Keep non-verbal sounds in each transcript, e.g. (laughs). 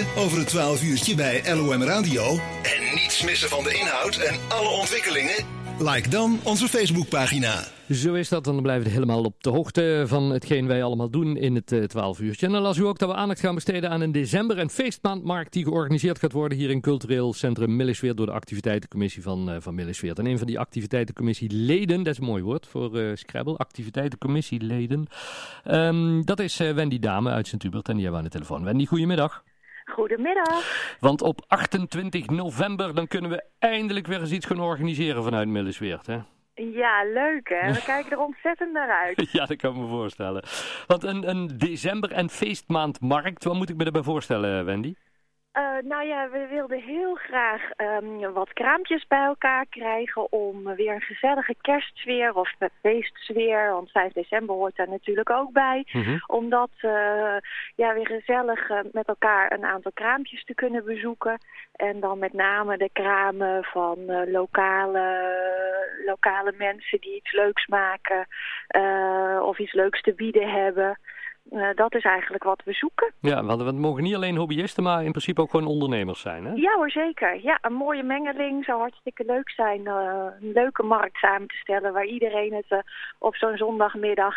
weten over het 12 uurtje bij LOM Radio? En niets missen van de inhoud en alle ontwikkelingen? Like dan onze Facebookpagina. Zo is dat, dan blijven we helemaal op de hoogte van hetgeen wij allemaal doen in het uh, 12 uurtje. En dan las u ook dat we aandacht gaan besteden aan een december- en feestmaandmarkt die georganiseerd gaat worden hier in cultureel centrum Millesweert door de activiteitencommissie van, uh, van Millesweert. En een van die activiteitencommissieleden, dat is een mooi woord voor uh, Scrabble, activiteitencommissieleden, um, dat is Wendy Dame uit Sint-Hubert en die hebben we aan de telefoon. Wendy, goedemiddag. Goedemiddag. Want op 28 november dan kunnen we eindelijk weer eens iets gaan organiseren vanuit Millesweert, hè? Ja, leuk hè. We kijken er ontzettend naar uit. (laughs) ja, dat kan ik me voorstellen. Want een, een december- en feestmaandmarkt, wat moet ik me erbij voorstellen, Wendy? Uh, nou ja, we wilden heel graag um, wat kraampjes bij elkaar krijgen om weer een gezellige kerstsfeer of feestsfeer, want 5 december hoort daar natuurlijk ook bij, mm -hmm. om dat uh, ja, weer gezellig uh, met elkaar een aantal kraampjes te kunnen bezoeken. En dan met name de kramen van lokale, lokale mensen die iets leuks maken of iets leuks te bieden hebben. Uh, dat is eigenlijk wat we zoeken. Ja, want we mogen niet alleen hobbyisten, maar in principe ook gewoon ondernemers zijn, hè? Ja hoor, zeker. Ja, een mooie mengeling zou hartstikke leuk zijn. Uh, een leuke markt samen te stellen waar iedereen het uh, op zo'n zondagmiddag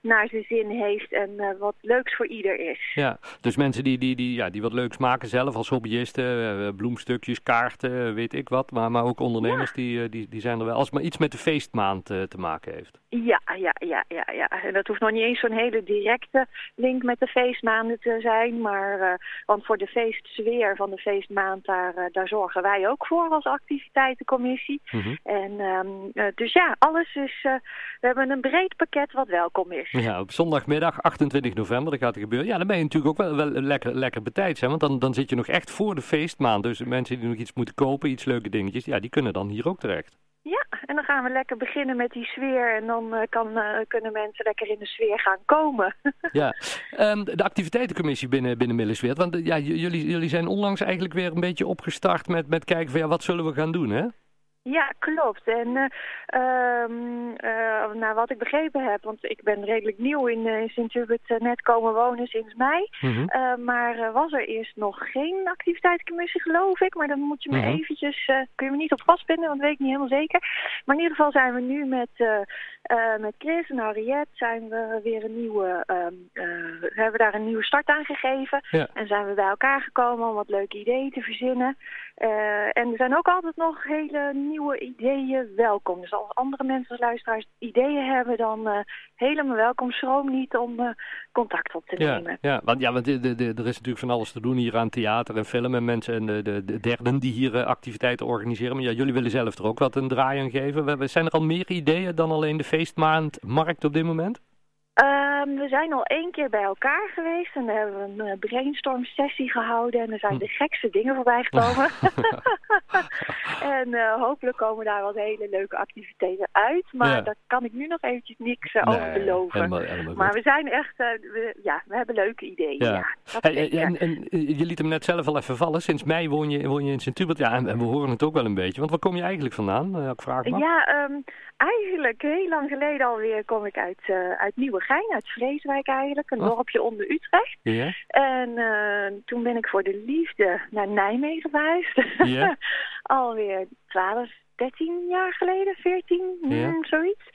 naar zijn zin heeft en wat leuks voor ieder is. Ja, dus mensen die, die, die, ja, die wat leuks maken zelf als hobbyisten, bloemstukjes, kaarten, weet ik wat. Maar, maar ook ondernemers, ja. die, die, die zijn er wel, als het maar iets met de feestmaand te maken heeft. Ja, ja, ja, ja, ja. En dat hoeft nog niet eens zo'n hele directe link met de feestmaanden te zijn. Maar, uh, want voor de feestsfeer van de feestmaand, daar, uh, daar zorgen wij ook voor als activiteitencommissie. Mm -hmm. En um, uh, dus ja, alles is, we hebben een breed pakket wat welkom is. Ja, op zondagmiddag 28 november, dat gaat er gebeuren. Ja, dan ben je natuurlijk ook wel, wel lekker, lekker betijds, hè? want dan, dan zit je nog echt voor de feestmaand. Dus mensen die nog iets moeten kopen, iets leuke dingetjes, ja, die kunnen dan hier ook terecht. En dan gaan we lekker beginnen met die sfeer en dan uh, kan, uh, kunnen mensen lekker in de sfeer gaan komen. (laughs) ja, um, de activiteitencommissie binnen, binnen Millesweert, want uh, ja, jullie, jullie zijn onlangs eigenlijk weer een beetje opgestart met, met kijken van ja, wat zullen we gaan doen, hè? Ja, klopt. En uh, um, uh, nou, wat ik begrepen heb, want ik ben redelijk nieuw in, uh, in Sint-Hubert net komen wonen sinds mei. Mm -hmm. maar was er eerst nog geen activiteitscommissie, geloof ik. Maar dan moet je me mm -hmm. eventjes, kun je me niet op vastbinden, want dat weet ik niet helemaal zeker. Maar in ieder geval zijn we nu met, met Chris en Harriet zijn we weer een nieuwe, we hebben daar een nieuwe start aan gegeven. Ja. En zijn we bij elkaar gekomen om wat leuke ideeën te verzinnen. en er zijn ook altijd nog hele nieuwe ideeën welkom. Dus als andere mensen als luisteraars ideeën hebben, dan uh, helemaal welkom. Schroom niet om uh, contact op te nemen. Ja, want, ja, want de, de, de, er is natuurlijk van alles te doen hier aan theater en film en mensen en de, de, de derden die hier activiteiten organiseren. Maar ja, jullie willen zelf er ook wat een draai aan geven. We, we, zijn er al meer ideeën dan alleen de feestmaandmarkt op dit moment? Um, we zijn al één keer bij elkaar geweest en we hebben een uh, brainstorm sessie gehouden en er zijn de gekste dingen voorbij gekomen. (laughs) (laughs) en uh, hopelijk komen daar wat hele leuke activiteiten uit, maar ja. daar kan ik nu nog eventjes niks uh, over beloven. Helemaal, helemaal maar we zijn echt, we, ja, we hebben leuke ideeën. Ja. ja hey, en, en, je liet hem net zelf al even vallen, sinds mei woon je, woon je in Sint-Hubert, ja, en, en, we horen het ook wel een beetje, want waar kom je eigenlijk vandaan? ik vraag maar. Ja, um, eigenlijk heel lang geleden alweer kom ik uit, uit Nieuwegein, uit Vreeswijk eigenlijk, een oh. dorpje onder Utrecht. Yeah. En uh, toen ben ik voor de liefde naar Nijmegen verhuisd. Yeah. (laughs) Alweer 12, 13 jaar geleden, 14, Yeah. mm, zoiets.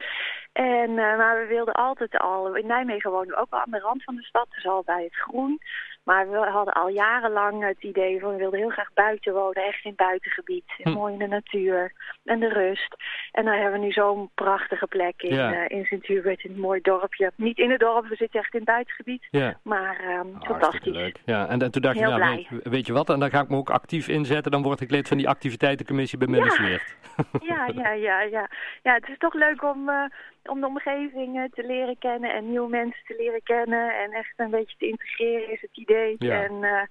En, uh, maar we wilden altijd al, in Nijmegen wonen we ook al aan de rand van de stad, dus al bij het groen. Maar we hadden al jarenlang het idee van we wilden heel graag buiten wonen, echt in het buitengebied. Hm. Mooi in de natuur en de rust. En dan hebben we nu zo'n prachtige plek in, Ja. uh, in Sint-Hubert, in een mooi dorpje. Niet in het dorp, we zitten echt in het buitengebied. Ja. Maar um, Hartstikke fantastisch. leuk. Ja, en, en toen dacht je, nou, blij. weet, weet je wat, en dan ga ik me ook actief inzetten, dan word ik lid van die activiteitencommissie bij Ja. Millesweert. (laughs) Ja, ja, ja, ja. Ja, het is toch leuk om, uh, om de omgeving te leren kennen en nieuwe mensen te leren kennen. En echt een beetje te integreren is het idee. Ja. En uh,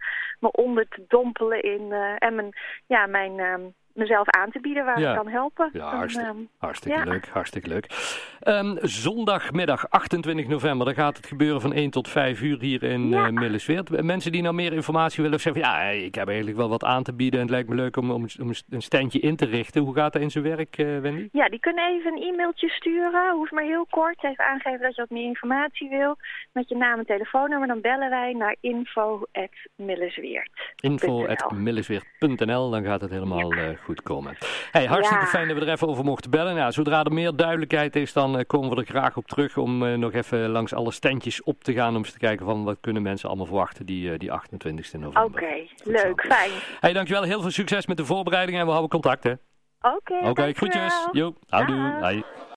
me onder te dompelen in... Uh, en mijn, ja, mijn, um, mezelf aan te bieden waar ik kan helpen. Ja, hartstikke, ehm, hartstikke leuk, hartstikke leuk. Um, zondagmiddag 28 november, dan gaat het gebeuren van 1 tot 5 uur hier in ja. uh, Millesweert. Mensen die nou meer informatie willen zeggen, ja, ik heb eigenlijk wel wat aan te bieden en het lijkt me leuk om, om, een standje in te richten. Hoe gaat dat in zijn werk, uh, Wendy? Ja, die kunnen even een e-mailtje sturen, hoeft maar heel kort. Even aangeven dat je wat meer informatie wil, met je naam en telefoonnummer. Dan bellen wij naar info.millesweert. Info.millesweert.nl, dan gaat het helemaal ja. uh, goed komen. Hey, hartstikke fijn dat we er even over mochten bellen. Ja, zodra er meer duidelijkheid is, dan uh, komen we er graag op terug om uh, nog even langs alle standjes op te gaan. Om eens te kijken van wat kunnen mensen allemaal verwachten die, uh, die 28 november. Oké, okay, leuk, fijn. Hey, dankjewel. Heel veel succes met de voorbereidingen en we houden contact hè. Oké, okay, Oké, okay, groetjes. Jo, houdoe. Bye.